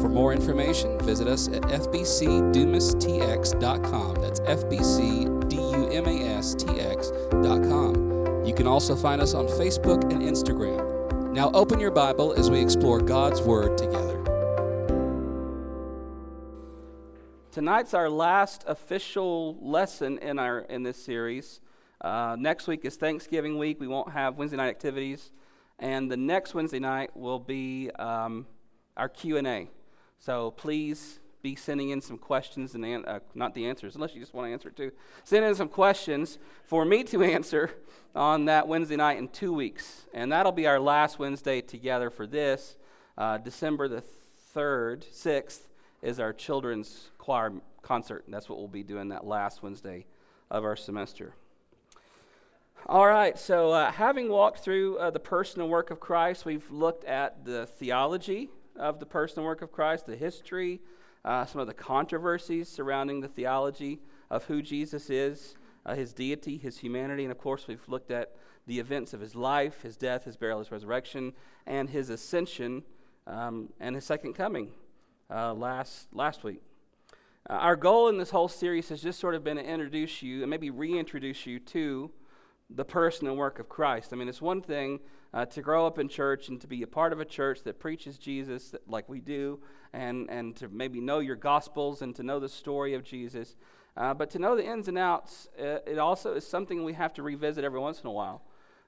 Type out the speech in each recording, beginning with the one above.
For more information, visit us at fbcdumastx.com. That's fbcdumastx.com. You can also find us on Facebook and Instagram. Now open your Bible as we explore God's Word together. Tonight's our last official lesson in our in this series. Uh, next week is Thanksgiving week. We won't have Wednesday night activities, and the next Wednesday night will be um, our Q and A. So please be sending in some questions and an- uh, not the answers, unless you just want to answer it too. Send in some questions for me to answer on that Wednesday night in two weeks, and that'll be our last Wednesday together for this. Uh, December the third, sixth is our children's choir concert, and that's what we'll be doing that last Wednesday of our semester. All right, so uh, having walked through uh, the person and work of Christ, we've looked at the theology of the person and work of Christ, the history, uh, some of the controversies surrounding the theology of who Jesus is, uh, his deity, his humanity, and of course, we've looked at the events of his life, his death, his burial, his resurrection, and his ascension um, and his second coming uh, last, last week. Uh, our goal in this whole series has just sort of been to introduce you and maybe reintroduce you to the person and work of Christ. I mean, it's one thing uh, to grow up in church and to be a part of a church that preaches Jesus like we do, and, and to maybe know your gospels and to know the story of Jesus. Uh, but to know the ins and outs, uh, it also is something we have to revisit every once in a while.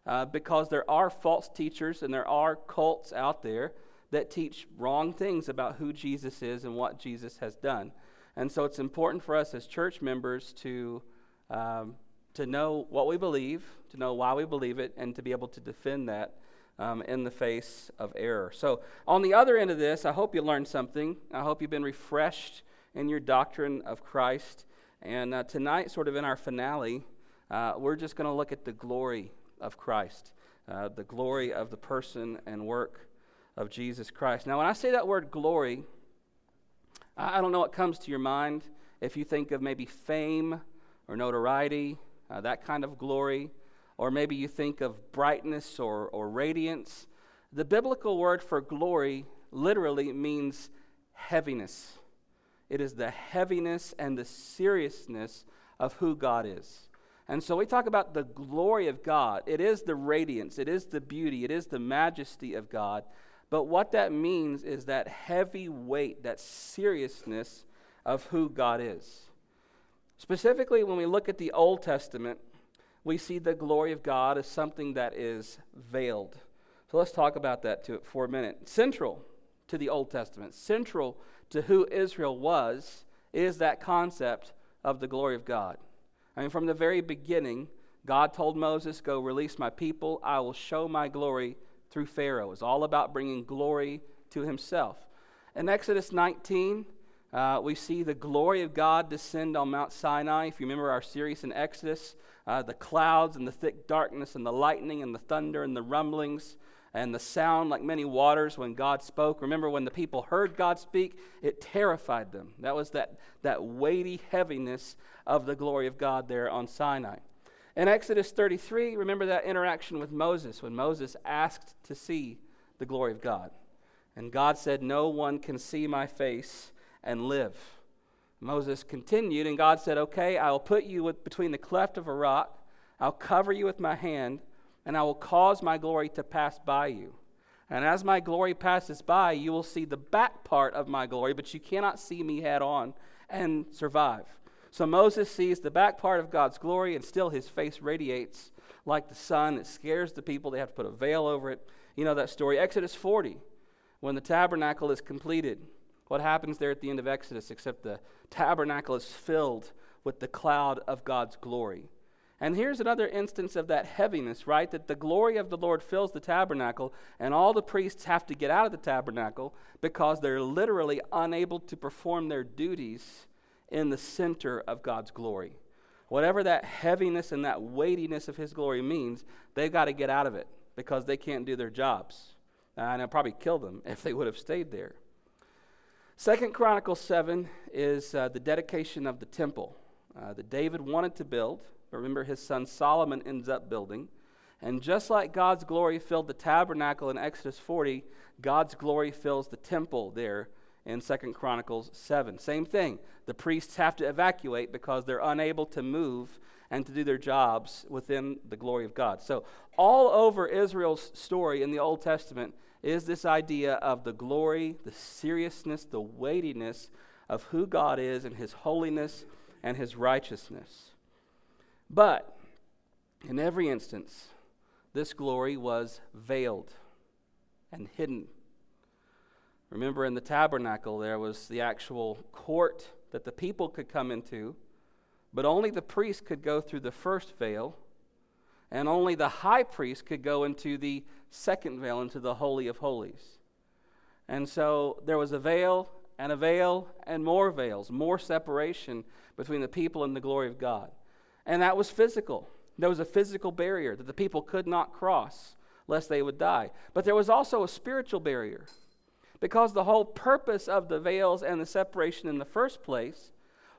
Uh, because there are false teachers and there are cults out there that teach wrong things about who Jesus is and what Jesus has done. And so it's important for us as church members to um, to know what we believe, to know why we believe it, and to be able to defend that um, in the face of error. So, on the other end of this, I hope you learned something. I hope you've been refreshed in your doctrine of Christ. And uh, tonight, sort of in our finale, uh, we're just going to look at the glory of Christ, uh, the glory of the person and work of Jesus Christ. Now, when I say that word glory, I, I don't know what comes to your mind. If you think of maybe fame or notoriety, uh, that kind of glory, or maybe you think of brightness or, or radiance. The biblical word for glory literally means heaviness. It is the heaviness and the seriousness of who God is. And so we talk about the glory of God. It is the radiance, it is the beauty, it is the majesty of God. But what that means is that heavy weight, that seriousness of who God is. Specifically, when we look at the Old Testament, we see the glory of God as something that is veiled. So let's talk about that for a minute. Central to the Old Testament, central to who Israel was, is that concept of the glory of God. I mean, from the very beginning, God told Moses, Go release my people. I will show my glory through Pharaoh. It's all about bringing glory to himself. In Exodus 19, uh, we see the glory of God descend on Mount Sinai. If you remember our series in Exodus, uh, the clouds and the thick darkness and the lightning and the thunder and the rumblings and the sound like many waters when God spoke. Remember when the people heard God speak, it terrified them. That was that, that weighty heaviness of the glory of God there on Sinai. In Exodus 33, remember that interaction with Moses when Moses asked to see the glory of God. And God said, No one can see my face and live. Moses continued, and God said, Okay, I will put you with, between the cleft of a rock, I'll cover you with my hand, and I will cause my glory to pass by you. And as my glory passes by, you will see the back part of my glory, but you cannot see me head on and survive. So Moses sees the back part of God's glory, and still his face radiates like the sun. It scares the people. They have to put a veil over it. You know that story. Exodus 40, when the tabernacle is completed what happens there at the end of Exodus, except the tabernacle is filled with the cloud of God's glory. And here's another instance of that heaviness, right? That the glory of the Lord fills the tabernacle, and all the priests have to get out of the tabernacle because they're literally unable to perform their duties in the center of God's glory. Whatever that heaviness and that weightiness of His glory means, they've got to get out of it because they can't do their jobs. And it'll probably kill them if they would have stayed there. Second Chronicles 7 is uh, the dedication of the temple uh, that David wanted to build. Remember, his son Solomon ends up building. And just like God's glory filled the tabernacle in Exodus 40, God's glory fills the temple there in Second Chronicles 7. Same thing. The priests have to evacuate because they're unable to move and to do their jobs within the glory of God. So, all over Israel's story in the Old Testament is this idea of the glory, the seriousness, the weightiness of who God is and his holiness and his righteousness. But in every instance, this glory was veiled and hidden. Remember, in the tabernacle, there was the actual court that the people could come into, but only the priest could go through the first veil, and only the high priest could go into the second veil, into the Holy of Holies. And so there was a veil and a veil and more veils, more separation between the people and the glory of God. And that was physical. There was a physical barrier that the people could not cross lest they would die. But there was also a spiritual barrier because the whole purpose of the veils and the separation in the first place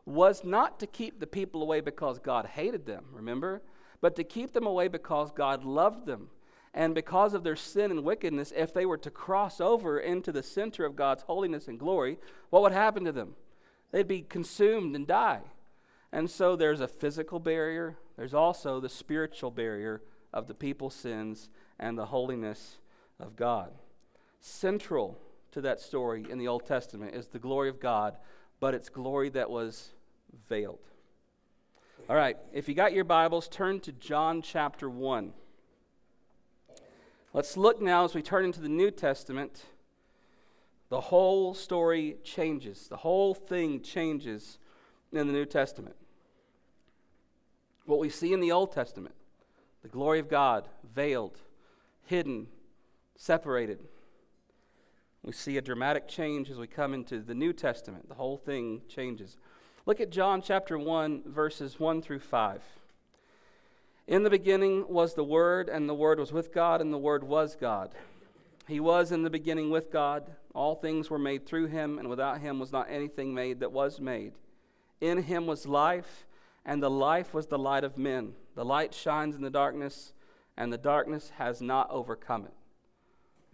was not to keep the people away because God hated them, remember? But to keep them away because God loved them. And because of their sin and wickedness, if they were to cross over into the center of God's holiness and glory, what would happen to them? They'd be consumed and die. And so there's a physical barrier, there's also the spiritual barrier of the people's sins and the holiness of God. Central to that story in the Old Testament is the glory of God, but it's glory that was veiled. All right, if you got your Bibles, turn to John chapter 1. Let's look now as we turn into the New Testament. The whole story changes, the whole thing changes in the New Testament. What we see in the Old Testament, the glory of God veiled, hidden, separated. We see a dramatic change as we come into the New Testament. The whole thing changes. Look at John chapter 1, verses 1 through 5. In the beginning was the Word, and the Word was with God, and the Word was God. He was in the beginning with God. All things were made through him, and without him was not anything made that was made. In him was life, and the life was the light of men. The light shines in the darkness, and the darkness has not overcome it.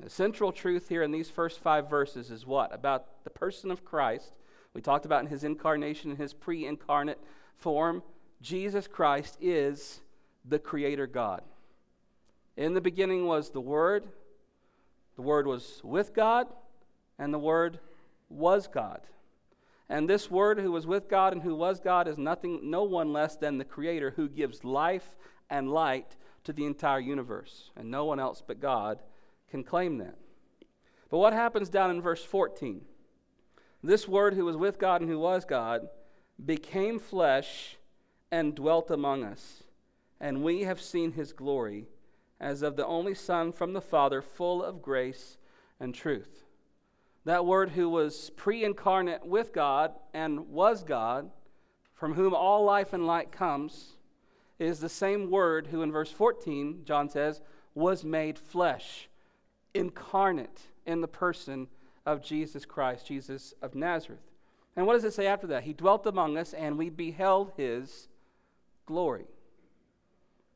The central truth here in these first five verses is what? About the person of Christ. We talked about in his incarnation, in his pre incarnate form. Jesus Christ is the Creator God. In the beginning was the Word, the Word was with God, and the Word was God. And this Word who was with God and who was God is nothing, no one less than the Creator who gives life and light to the entire universe. And no one else but God can claim that. But what happens down in verse 14? This Word who was with God and who was God became flesh and dwelt among us. And we have seen his glory as of the only Son from the Father, full of grace and truth. That word who was pre incarnate with God and was God, from whom all life and light comes, is the same word who in verse 14, John says, was made flesh, incarnate in the person of Jesus Christ, Jesus of Nazareth. And what does it say after that? He dwelt among us, and we beheld his glory.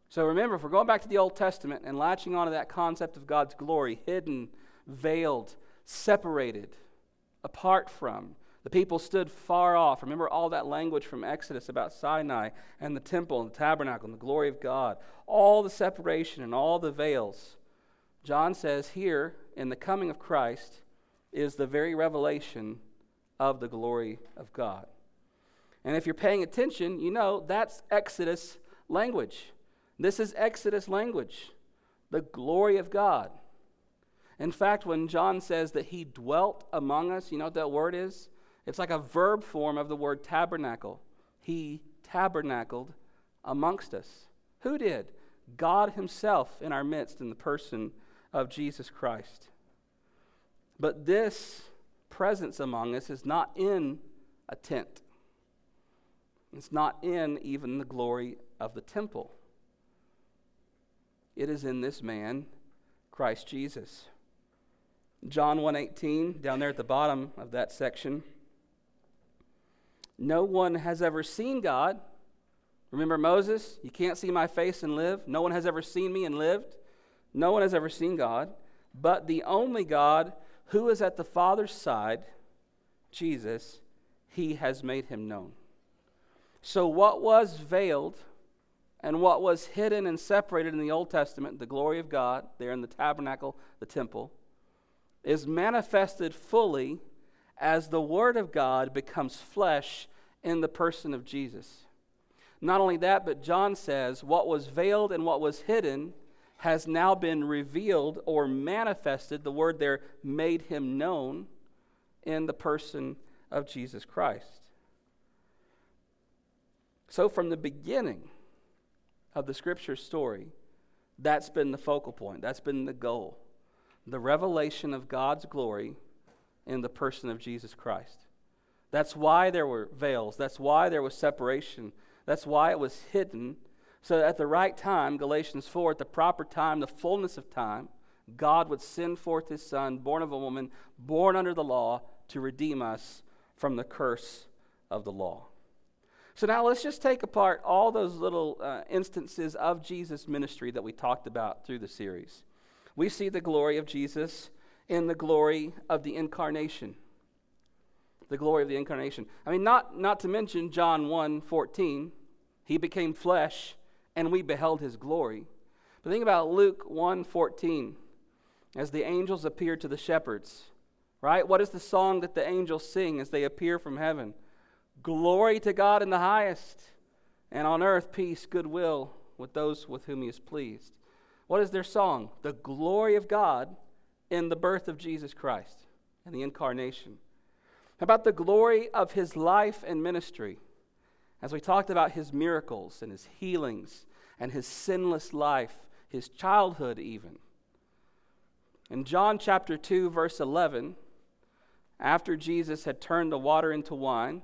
So remember, if we're going back to the Old Testament and latching onto that concept of God's glory, hidden, veiled, separated, apart from. The people stood far off. Remember all that language from Exodus about Sinai and the temple and the tabernacle and the glory of God. All the separation and all the veils. John says here, in the coming of Christ, is the very revelation of the glory of God. And if you're paying attention, you know that's Exodus language. This is Exodus language, the glory of God. In fact, when John says that he dwelt among us, you know what that word is? It's like a verb form of the word tabernacle. He tabernacled amongst us. Who did? God Himself in our midst in the person of Jesus Christ. But this presence among us is not in a tent. It's not in even the glory of the temple. It is in this man, Christ Jesus. John 1:18 down there at the bottom of that section. No one has ever seen God. Remember Moses? You can't see my face and live. No one has ever seen me and lived. No one has ever seen God, but the only God who is at the Father's side, Jesus, he has made him known. So, what was veiled and what was hidden and separated in the Old Testament, the glory of God, there in the tabernacle, the temple, is manifested fully as the Word of God becomes flesh in the person of Jesus. Not only that, but John says what was veiled and what was hidden has now been revealed or manifested. The word there made him known in the person of Jesus Christ. So, from the beginning of the scripture story, that's been the focal point, that's been the goal. The revelation of God's glory in the person of Jesus Christ. That's why there were veils, that's why there was separation, that's why it was hidden. So at the right time, Galatians 4, at the proper time, the fullness of time, God would send forth his Son, born of a woman, born under the law, to redeem us from the curse of the law. So now let's just take apart all those little uh, instances of Jesus' ministry that we talked about through the series. We see the glory of Jesus in the glory of the incarnation. The glory of the incarnation. I mean, not, not to mention John 1 14, he became flesh and we beheld his glory. But think about Luke 1 14, as the angels appear to the shepherds, right? What is the song that the angels sing as they appear from heaven? Glory to God in the highest, and on earth peace, goodwill with those with whom he is pleased. What is their song? The glory of God in the birth of Jesus Christ and the incarnation. How about the glory of his life and ministry? As we talked about his miracles and his healings and his sinless life, his childhood, even. In John chapter 2, verse 11, after Jesus had turned the water into wine,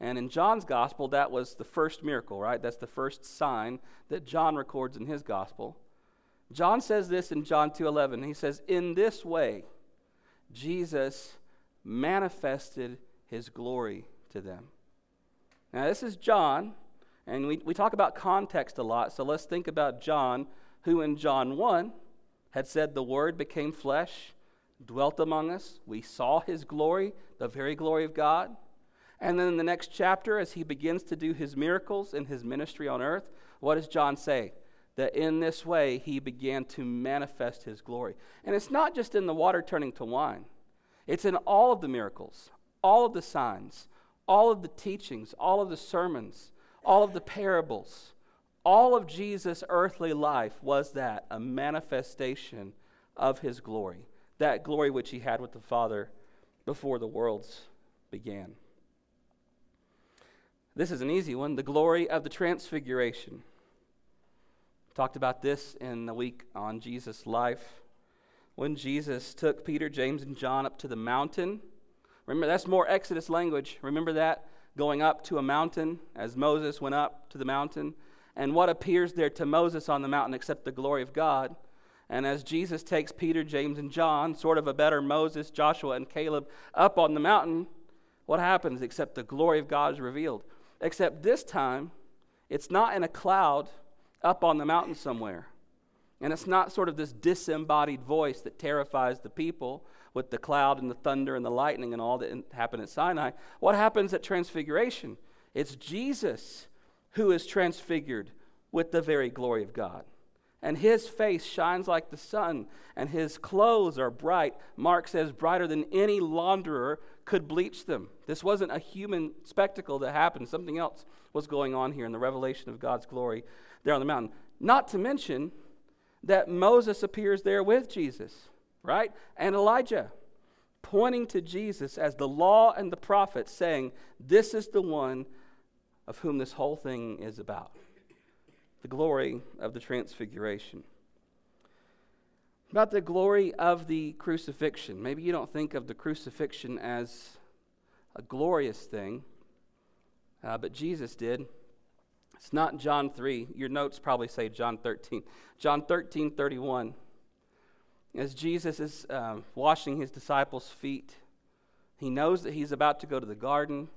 and in John's gospel, that was the first miracle, right? That's the first sign that John records in his gospel. John says this in John 2:11. He says, "In this way Jesus manifested his glory to them." Now, this is John, and we, we talk about context a lot, so let's think about John, who in John 1 had said, The Word became flesh, dwelt among us. We saw his glory, the very glory of God. And then in the next chapter, as he begins to do his miracles in his ministry on earth, what does John say? That in this way he began to manifest his glory. And it's not just in the water turning to wine, it's in all of the miracles, all of the signs, all of the teachings, all of the sermons, all of the parables. All of Jesus' earthly life was that a manifestation of his glory, that glory which he had with the Father before the worlds began. This is an easy one the glory of the transfiguration. Talked about this in the week on Jesus' life. When Jesus took Peter, James, and John up to the mountain. Remember, that's more Exodus language. Remember that? Going up to a mountain as Moses went up to the mountain. And what appears there to Moses on the mountain except the glory of God? And as Jesus takes Peter, James, and John, sort of a better Moses, Joshua, and Caleb, up on the mountain, what happens except the glory of God is revealed? Except this time, it's not in a cloud up on the mountain somewhere. And it's not sort of this disembodied voice that terrifies the people with the cloud and the thunder and the lightning and all that happened at Sinai. What happens at Transfiguration? It's Jesus who is transfigured with the very glory of God. And his face shines like the sun, and his clothes are bright. Mark says, brighter than any launderer could bleach them. This wasn't a human spectacle that happened. Something else was going on here in the revelation of God's glory there on the mountain. Not to mention that Moses appears there with Jesus, right? And Elijah, pointing to Jesus as the law and the prophets, saying, This is the one of whom this whole thing is about. The glory of the transfiguration about the glory of the crucifixion. Maybe you don't think of the crucifixion as a glorious thing, uh, but Jesus did. It's not John 3. Your notes probably say John 13. John 13, 31. As Jesus is um, washing his disciples' feet, he knows that he's about to go to the garden.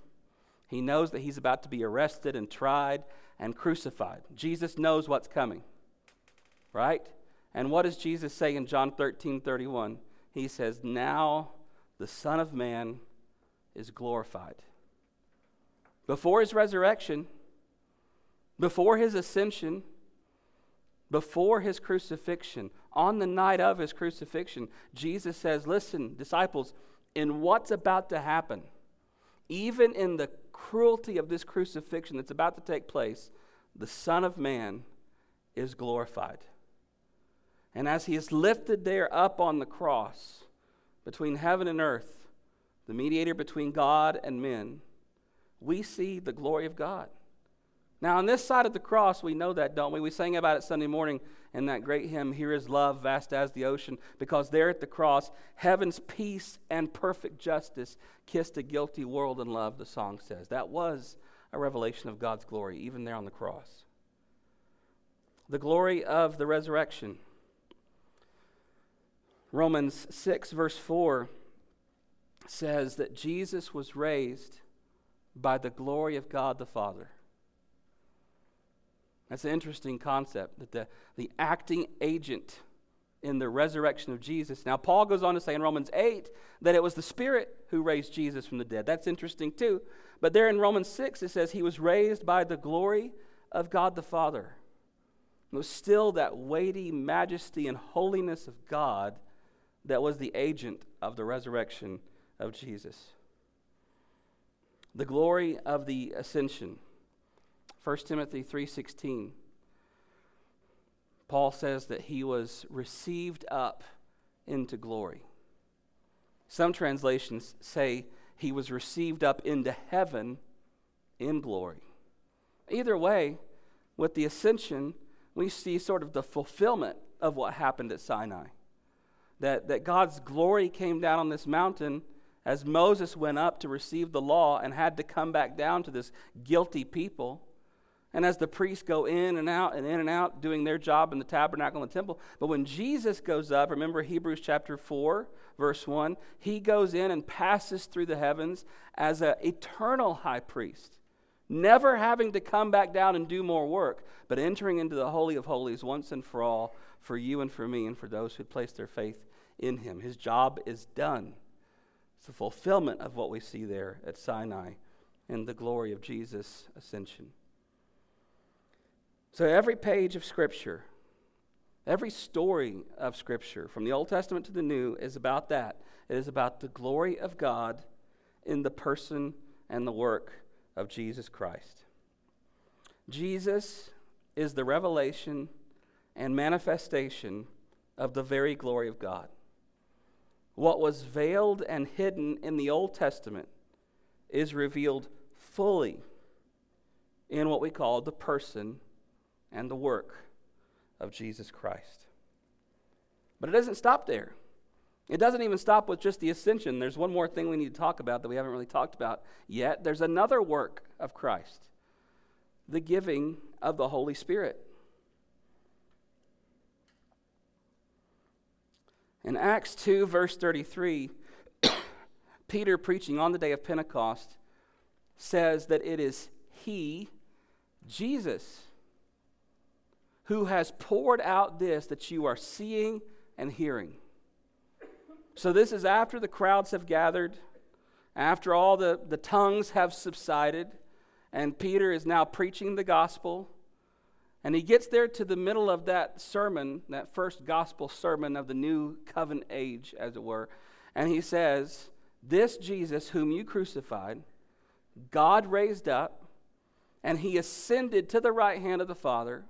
He knows that he's about to be arrested and tried and crucified. Jesus knows what's coming, right? And what does Jesus say in John 13 31? He says, Now the Son of Man is glorified. Before his resurrection, before his ascension, before his crucifixion, on the night of his crucifixion, Jesus says, Listen, disciples, in what's about to happen, even in the cruelty of this crucifixion that's about to take place, the Son of Man is glorified. And as he is lifted there up on the cross between heaven and earth, the mediator between God and men, we see the glory of God. Now, on this side of the cross, we know that, don't we? We sang about it Sunday morning in that great hymn, Here is Love, Vast as the Ocean, because there at the cross, heaven's peace and perfect justice kissed a guilty world in love, the song says. That was a revelation of God's glory, even there on the cross. The glory of the resurrection. Romans 6, verse 4 says that Jesus was raised by the glory of God the Father. That's an interesting concept that the, the acting agent in the resurrection of Jesus. Now, Paul goes on to say in Romans 8 that it was the Spirit who raised Jesus from the dead. That's interesting too. But there in Romans 6, it says he was raised by the glory of God the Father. It was still that weighty majesty and holiness of God that was the agent of the resurrection of Jesus. The glory of the ascension. 1 Timothy 3:16 Paul says that he was received up into glory. Some translations say he was received up into heaven in glory. Either way, with the ascension, we see sort of the fulfillment of what happened at Sinai. That, that God's glory came down on this mountain as Moses went up to receive the law and had to come back down to this guilty people. And as the priests go in and out and in and out doing their job in the tabernacle and the temple. But when Jesus goes up, remember Hebrews chapter 4, verse 1, he goes in and passes through the heavens as an eternal high priest, never having to come back down and do more work, but entering into the Holy of Holies once and for all for you and for me and for those who place their faith in him. His job is done. It's the fulfillment of what we see there at Sinai in the glory of Jesus' ascension. So, every page of Scripture, every story of Scripture, from the Old Testament to the New, is about that. It is about the glory of God in the person and the work of Jesus Christ. Jesus is the revelation and manifestation of the very glory of God. What was veiled and hidden in the Old Testament is revealed fully in what we call the person and the work of Jesus Christ. But it doesn't stop there. It doesn't even stop with just the ascension. There's one more thing we need to talk about that we haven't really talked about yet. There's another work of Christ the giving of the Holy Spirit. In Acts 2, verse 33, Peter, preaching on the day of Pentecost, says that it is He, Jesus, who has poured out this that you are seeing and hearing. So, this is after the crowds have gathered, after all the, the tongues have subsided, and Peter is now preaching the gospel. And he gets there to the middle of that sermon, that first gospel sermon of the new covenant age, as it were. And he says, This Jesus, whom you crucified, God raised up, and he ascended to the right hand of the Father.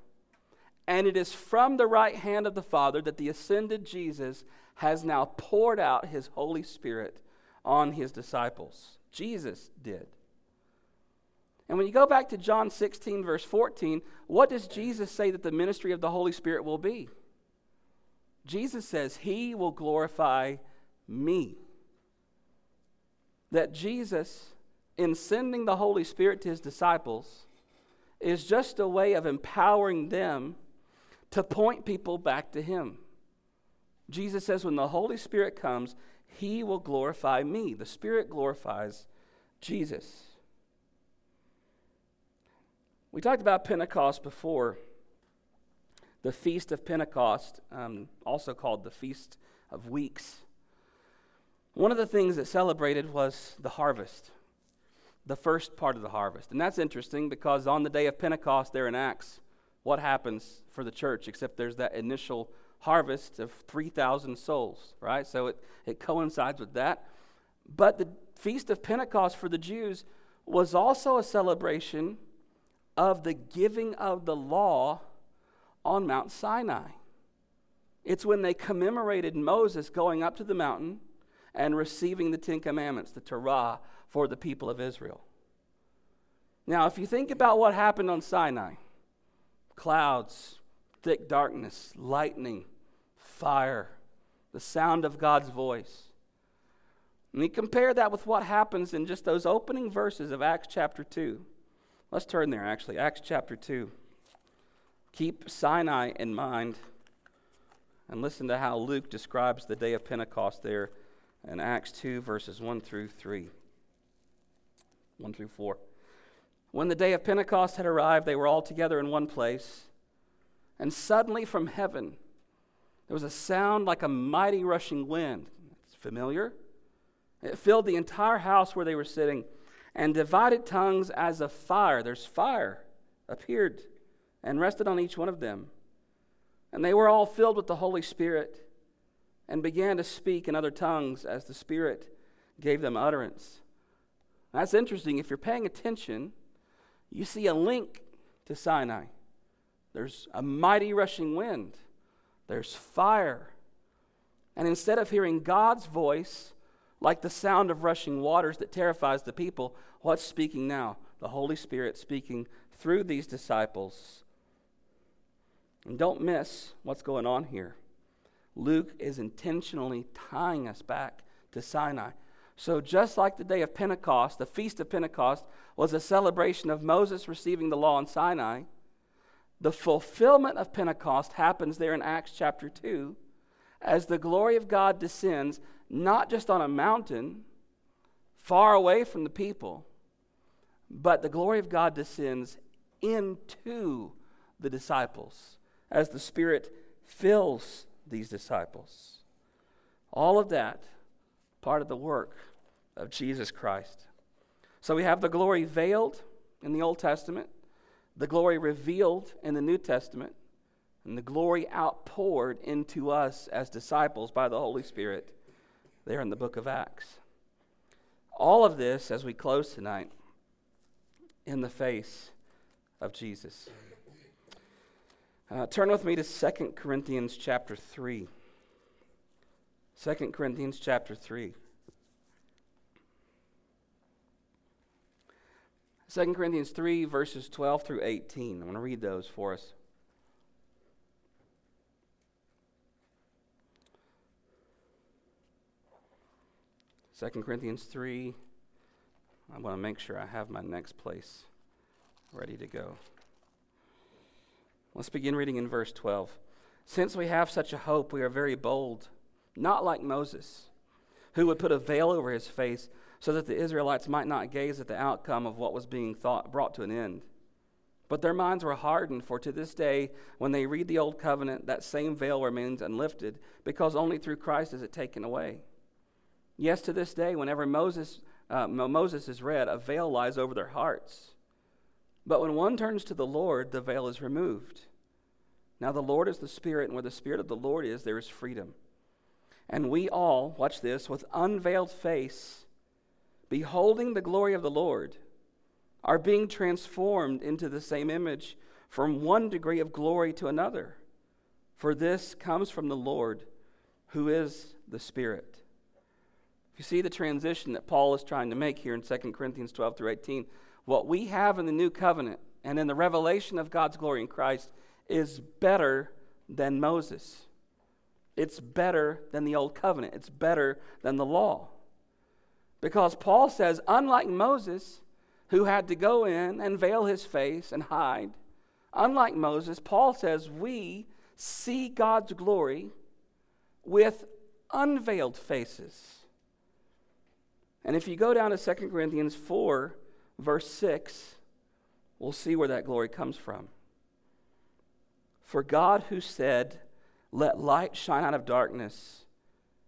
And it is from the right hand of the Father that the ascended Jesus has now poured out his Holy Spirit on his disciples. Jesus did. And when you go back to John 16, verse 14, what does Jesus say that the ministry of the Holy Spirit will be? Jesus says, He will glorify me. That Jesus in sending the Holy Spirit to his disciples is just a way of empowering them to point people back to him. Jesus says, when the Holy Spirit comes, he will glorify me. The Spirit glorifies Jesus. We talked about Pentecost before. The Feast of Pentecost, um, also called the Feast of Weeks. One of the things that celebrated was the harvest, the first part of the harvest. And that's interesting because on the day of Pentecost, there in Acts, what happens for the church except there's that initial harvest of 3,000 souls, right? So it, it coincides with that. But the Feast of Pentecost for the Jews was also a celebration of the giving of the law on Mount Sinai. It's when they commemorated Moses going up to the mountain and receiving the Ten Commandments, the Torah, for the people of Israel. Now, if you think about what happened on Sinai clouds, thick darkness, lightning, fire, the sound of God's voice. And you compare that with what happens in just those opening verses of Acts chapter 2. Let's turn there, actually. Acts chapter 2. Keep Sinai in mind and listen to how Luke describes the day of Pentecost there in Acts 2, verses 1 through 3. 1 through 4. When the day of Pentecost had arrived, they were all together in one place. And suddenly from heaven, there was a sound like a mighty rushing wind. It's familiar. It filled the entire house where they were sitting, and divided tongues as of fire. There's fire appeared and rested on each one of them. And they were all filled with the Holy Spirit and began to speak in other tongues as the Spirit gave them utterance. That's interesting. If you're paying attention, you see a link to Sinai. There's a mighty rushing wind, there's fire. And instead of hearing God's voice, like the sound of rushing waters that terrifies the people, what's speaking now? The Holy Spirit speaking through these disciples. And don't miss what's going on here. Luke is intentionally tying us back to Sinai. So, just like the day of Pentecost, the feast of Pentecost was a celebration of Moses receiving the law on Sinai, the fulfillment of Pentecost happens there in Acts chapter 2 as the glory of God descends not just on a mountain far away from the people, but the glory of God descends into the disciples as the Spirit fills these disciples. All of that, part of the work of Jesus Christ. So we have the glory veiled in the Old Testament, the glory revealed in the New Testament, and the glory outpoured into us as disciples by the Holy Spirit there in the book of Acts. All of this, as we close tonight, in the face of Jesus. Uh, turn with me to 2 Corinthians chapter 3. 2 Corinthians chapter 3. 2 Corinthians 3, verses 12 through 18. I'm going to read those for us. Second Corinthians 3. I want to make sure I have my next place ready to go. Let's begin reading in verse 12. Since we have such a hope, we are very bold, not like Moses, who would put a veil over his face so that the Israelites might not gaze at the outcome of what was being thought, brought to an end. But their minds were hardened, for to this day, when they read the Old Covenant, that same veil remains unlifted, because only through Christ is it taken away. Yes, to this day, whenever Moses, uh, Moses is read, a veil lies over their hearts. But when one turns to the Lord, the veil is removed. Now, the Lord is the Spirit, and where the Spirit of the Lord is, there is freedom. And we all, watch this, with unveiled face, beholding the glory of the Lord, are being transformed into the same image from one degree of glory to another. For this comes from the Lord, who is the Spirit. You see the transition that Paul is trying to make here in 2 Corinthians 12 through 18, what we have in the new covenant and in the revelation of God's glory in Christ is better than Moses. It's better than the old covenant. It's better than the law. Because Paul says, unlike Moses, who had to go in and veil his face and hide, unlike Moses, Paul says, we see God's glory with unveiled faces. And if you go down to 2 Corinthians 4, verse 6, we'll see where that glory comes from. For God, who said, Let light shine out of darkness,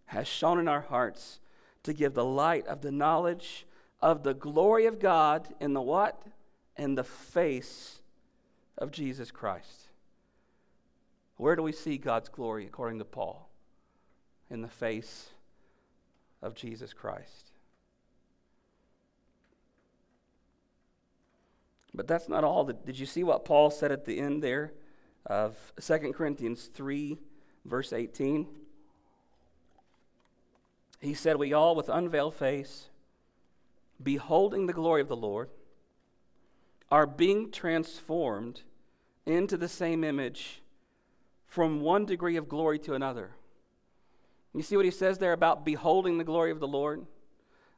has shone in our hearts to give the light of the knowledge of the glory of God in the what? In the face of Jesus Christ. Where do we see God's glory according to Paul? In the face of Jesus Christ. But that's not all. Did you see what Paul said at the end there of 2 Corinthians 3, verse 18? He said, We all, with unveiled face, beholding the glory of the Lord, are being transformed into the same image from one degree of glory to another. You see what he says there about beholding the glory of the Lord?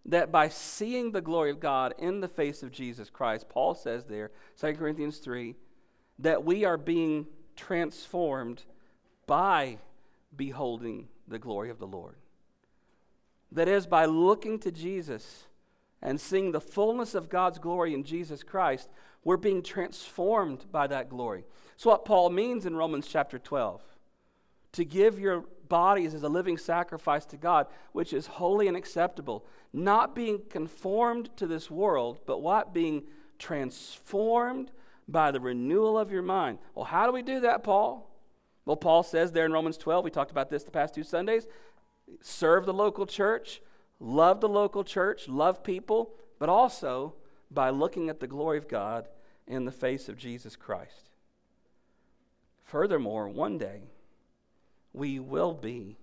That by seeing the glory of God in the face of Jesus Christ, Paul says there, 2 Corinthians 3, that we are being transformed by beholding the glory of the Lord. That is, by looking to Jesus and seeing the fullness of God's glory in Jesus Christ, we're being transformed by that glory. So, what Paul means in Romans chapter 12 to give your bodies as a living sacrifice to God, which is holy and acceptable, not being conformed to this world, but what? Being transformed by the renewal of your mind. Well, how do we do that, Paul? Well, Paul says there in Romans 12, we talked about this the past two Sundays serve the local church, love the local church, love people, but also by looking at the glory of God in the face of Jesus Christ. Furthermore, one day we will be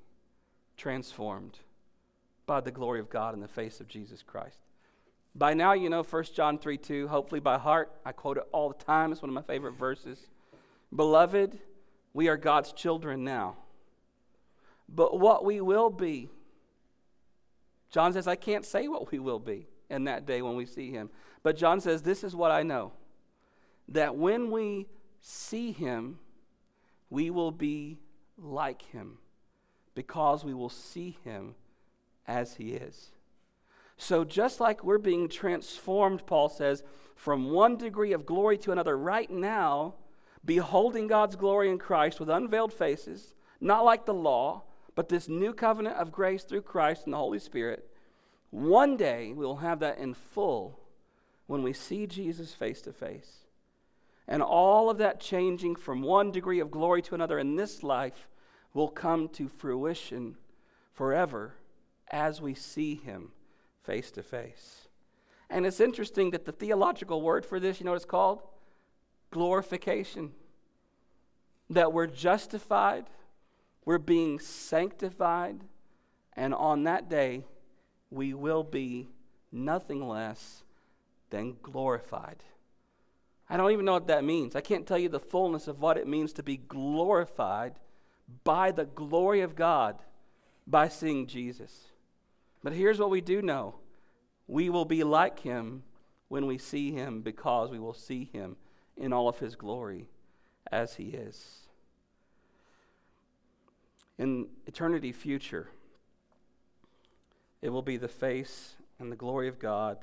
transformed by the glory of God in the face of Jesus Christ. By now, you know 1 John 3 2, hopefully by heart. I quote it all the time. It's one of my favorite verses. Beloved, we are God's children now but what we will be. John says, I can't say what we will be in that day when we see him. But John says, This is what I know that when we see him, we will be like him because we will see him as he is. So, just like we're being transformed, Paul says, from one degree of glory to another right now, beholding God's glory in Christ with unveiled faces, not like the law, but this new covenant of grace through Christ and the Holy Spirit, one day we will have that in full when we see Jesus face to face. And all of that changing from one degree of glory to another in this life will come to fruition forever as we see him face to face. And it's interesting that the theological word for this, you know what it's called? Glorification. That we're justified we're being sanctified, and on that day, we will be nothing less than glorified. I don't even know what that means. I can't tell you the fullness of what it means to be glorified by the glory of God by seeing Jesus. But here's what we do know we will be like him when we see him because we will see him in all of his glory as he is in eternity future, it will be the face and the glory of God.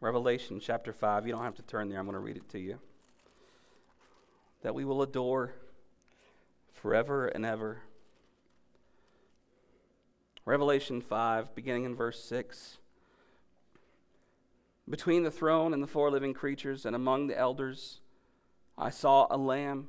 Revelation chapter 5. You don't have to turn there, I'm going to read it to you. That we will adore forever and ever. Revelation 5, beginning in verse 6. Between the throne and the four living creatures and among the elders, I saw a lamb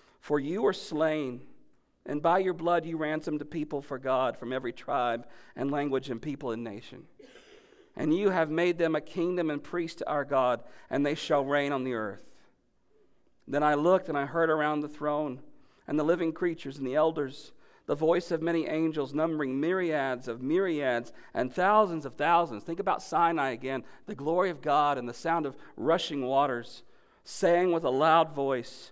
For you were slain, and by your blood you ransomed the people for God from every tribe and language and people and nation. and you have made them a kingdom and priests to our God, and they shall reign on the earth. Then I looked, and I heard around the throne, and the living creatures, and the elders, the voice of many angels, numbering myriads of myriads and thousands of thousands. Think about Sinai again, the glory of God and the sound of rushing waters, saying with a loud voice,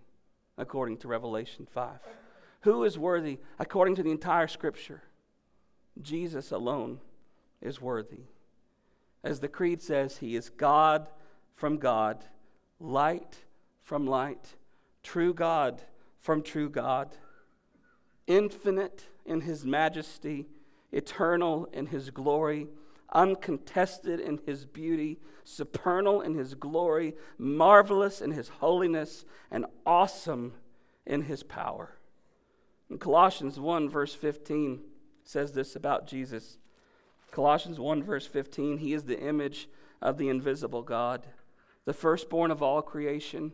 according to Revelation 5? Who is worthy, according to the entire scripture? Jesus alone is worthy. As the Creed says, He is God from God, light from light, true God from true God, infinite in His majesty, eternal in His glory, uncontested in His beauty, supernal in His glory, marvelous in His holiness, and awesome in His power. In Colossians 1, verse 15, says this about Jesus. Colossians 1, verse 15 He is the image of the invisible God, the firstborn of all creation.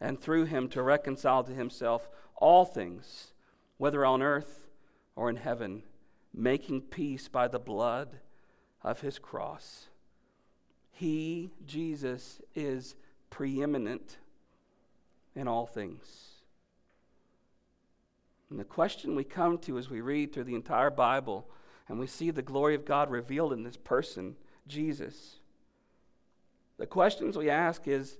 and through him to reconcile to himself all things, whether on earth or in heaven, making peace by the blood of his cross. He, Jesus, is preeminent in all things. And the question we come to as we read through the entire Bible and we see the glory of God revealed in this person, Jesus, the questions we ask is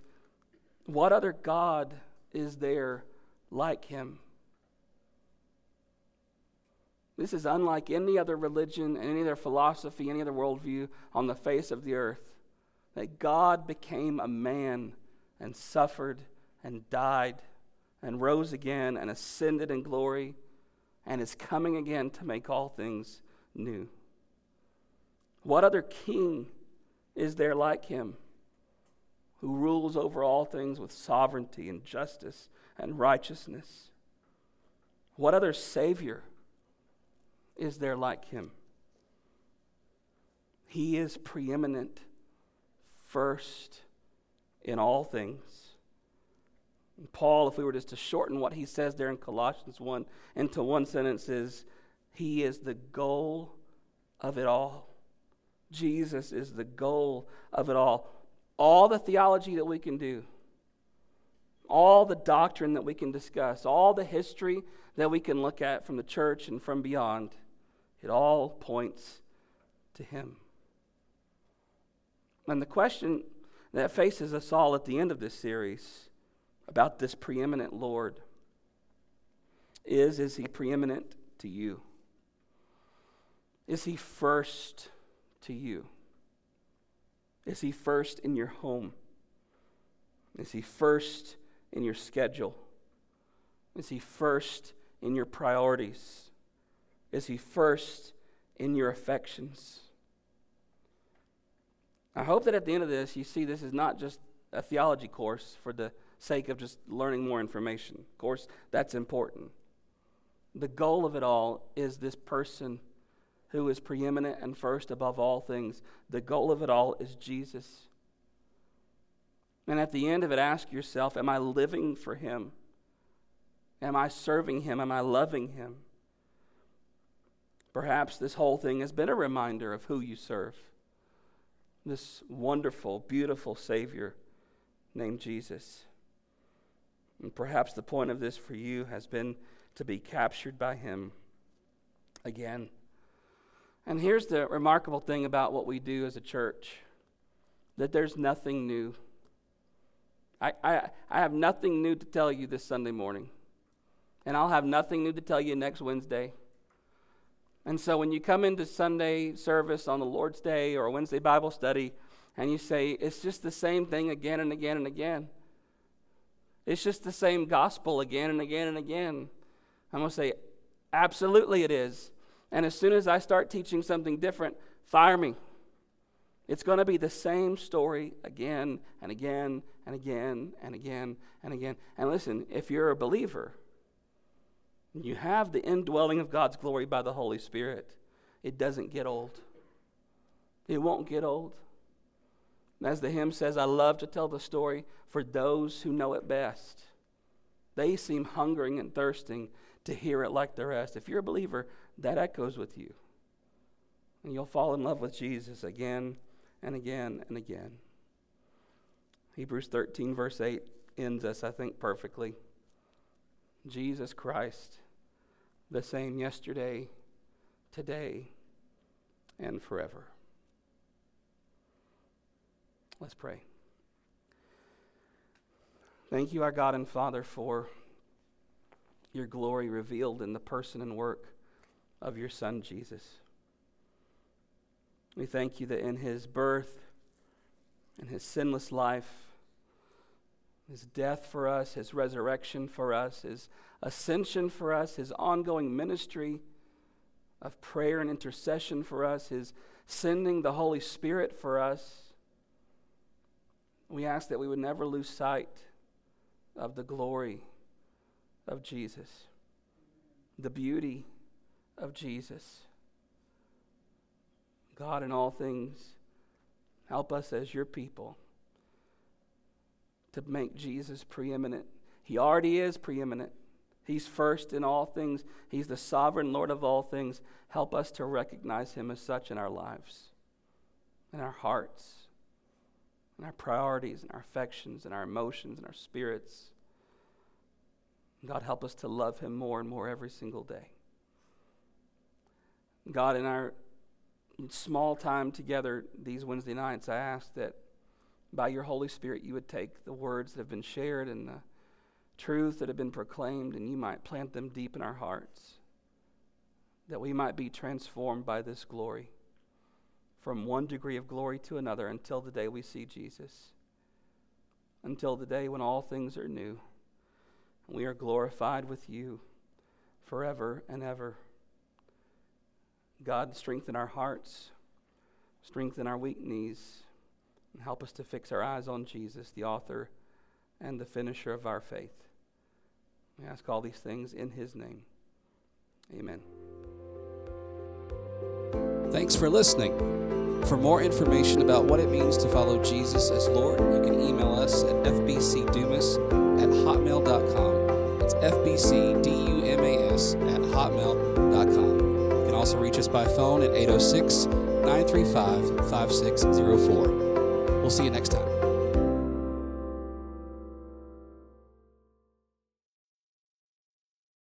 what other God is there like him? This is unlike any other religion, any other philosophy, any other worldview on the face of the earth. That God became a man and suffered and died and rose again and ascended in glory and is coming again to make all things new. What other king is there like him? Who rules over all things with sovereignty and justice and righteousness. What other Savior is there like him? He is preeminent first in all things. And Paul, if we were just to shorten what he says there in Colossians 1 into one sentence, is He is the goal of it all. Jesus is the goal of it all all the theology that we can do, all the doctrine that we can discuss, all the history that we can look at from the church and from beyond, it all points to Him. And the question that faces us all at the end of this series about this preeminent Lord is Is He preeminent to you? Is He first to you? Is He first in your home? Is He first in your schedule? Is He first in your priorities? Is He first in your affections? I hope that at the end of this, you see this is not just a theology course for the sake of just learning more information. Of course, that's important. The goal of it all is this person who is preeminent and first above all things. The goal of it all is Jesus. And at the end of it, ask yourself Am I living for Him? Am I serving Him? Am I loving Him? Perhaps this whole thing has been a reminder of who you serve this wonderful, beautiful Savior named Jesus. And perhaps the point of this for you has been to be captured by Him again. And here's the remarkable thing about what we do as a church that there's nothing new. I, I, I have nothing new to tell you this Sunday morning. And I'll have nothing new to tell you next Wednesday. And so when you come into Sunday service on the Lord's Day or Wednesday Bible study and you say, it's just the same thing again and again and again, it's just the same gospel again and again and again, I'm going to say, absolutely it is. And as soon as I start teaching something different, fire me. It's going to be the same story again and again and again and again and again. And listen, if you're a believer, you have the indwelling of God's glory by the Holy Spirit, it doesn't get old. It won't get old. As the hymn says, I love to tell the story for those who know it best. They seem hungering and thirsting to hear it like the rest. If you're a believer, that echoes with you. And you'll fall in love with Jesus again and again and again. Hebrews 13, verse 8, ends us, I think, perfectly. Jesus Christ, the same yesterday, today, and forever. Let's pray. Thank you, our God and Father, for your glory revealed in the person and work of your Son, Jesus. We thank you that in his birth in his sinless life, his death for us, his resurrection for us, his ascension for us, his ongoing ministry of prayer and intercession for us, his sending the Holy Spirit for us. We ask that we would never lose sight of the glory of Jesus, the beauty of Jesus. God, in all things, help us as your people to make Jesus preeminent. He already is preeminent. He's first in all things. He's the sovereign Lord of all things. Help us to recognize him as such in our lives, in our hearts, in our priorities, in our affections, in our emotions, in our spirits. God, help us to love him more and more every single day. God, in our small time together these Wednesday nights, I ask that by your Holy Spirit, you would take the words that have been shared and the truths that have been proclaimed, and you might plant them deep in our hearts, that we might be transformed by this glory from one degree of glory to another until the day we see Jesus, until the day when all things are new. And we are glorified with you forever and ever. God, strengthen our hearts, strengthen our weak knees and help us to fix our eyes on Jesus, the author and the finisher of our faith. We ask all these things in his name. Amen. Thanks for listening. For more information about what it means to follow Jesus as Lord, you can email us at fbcdumas at hotmail.com. It's fbcdumas at hotmail.com. Also reach us by phone at 806 935 5604. We'll see you next time.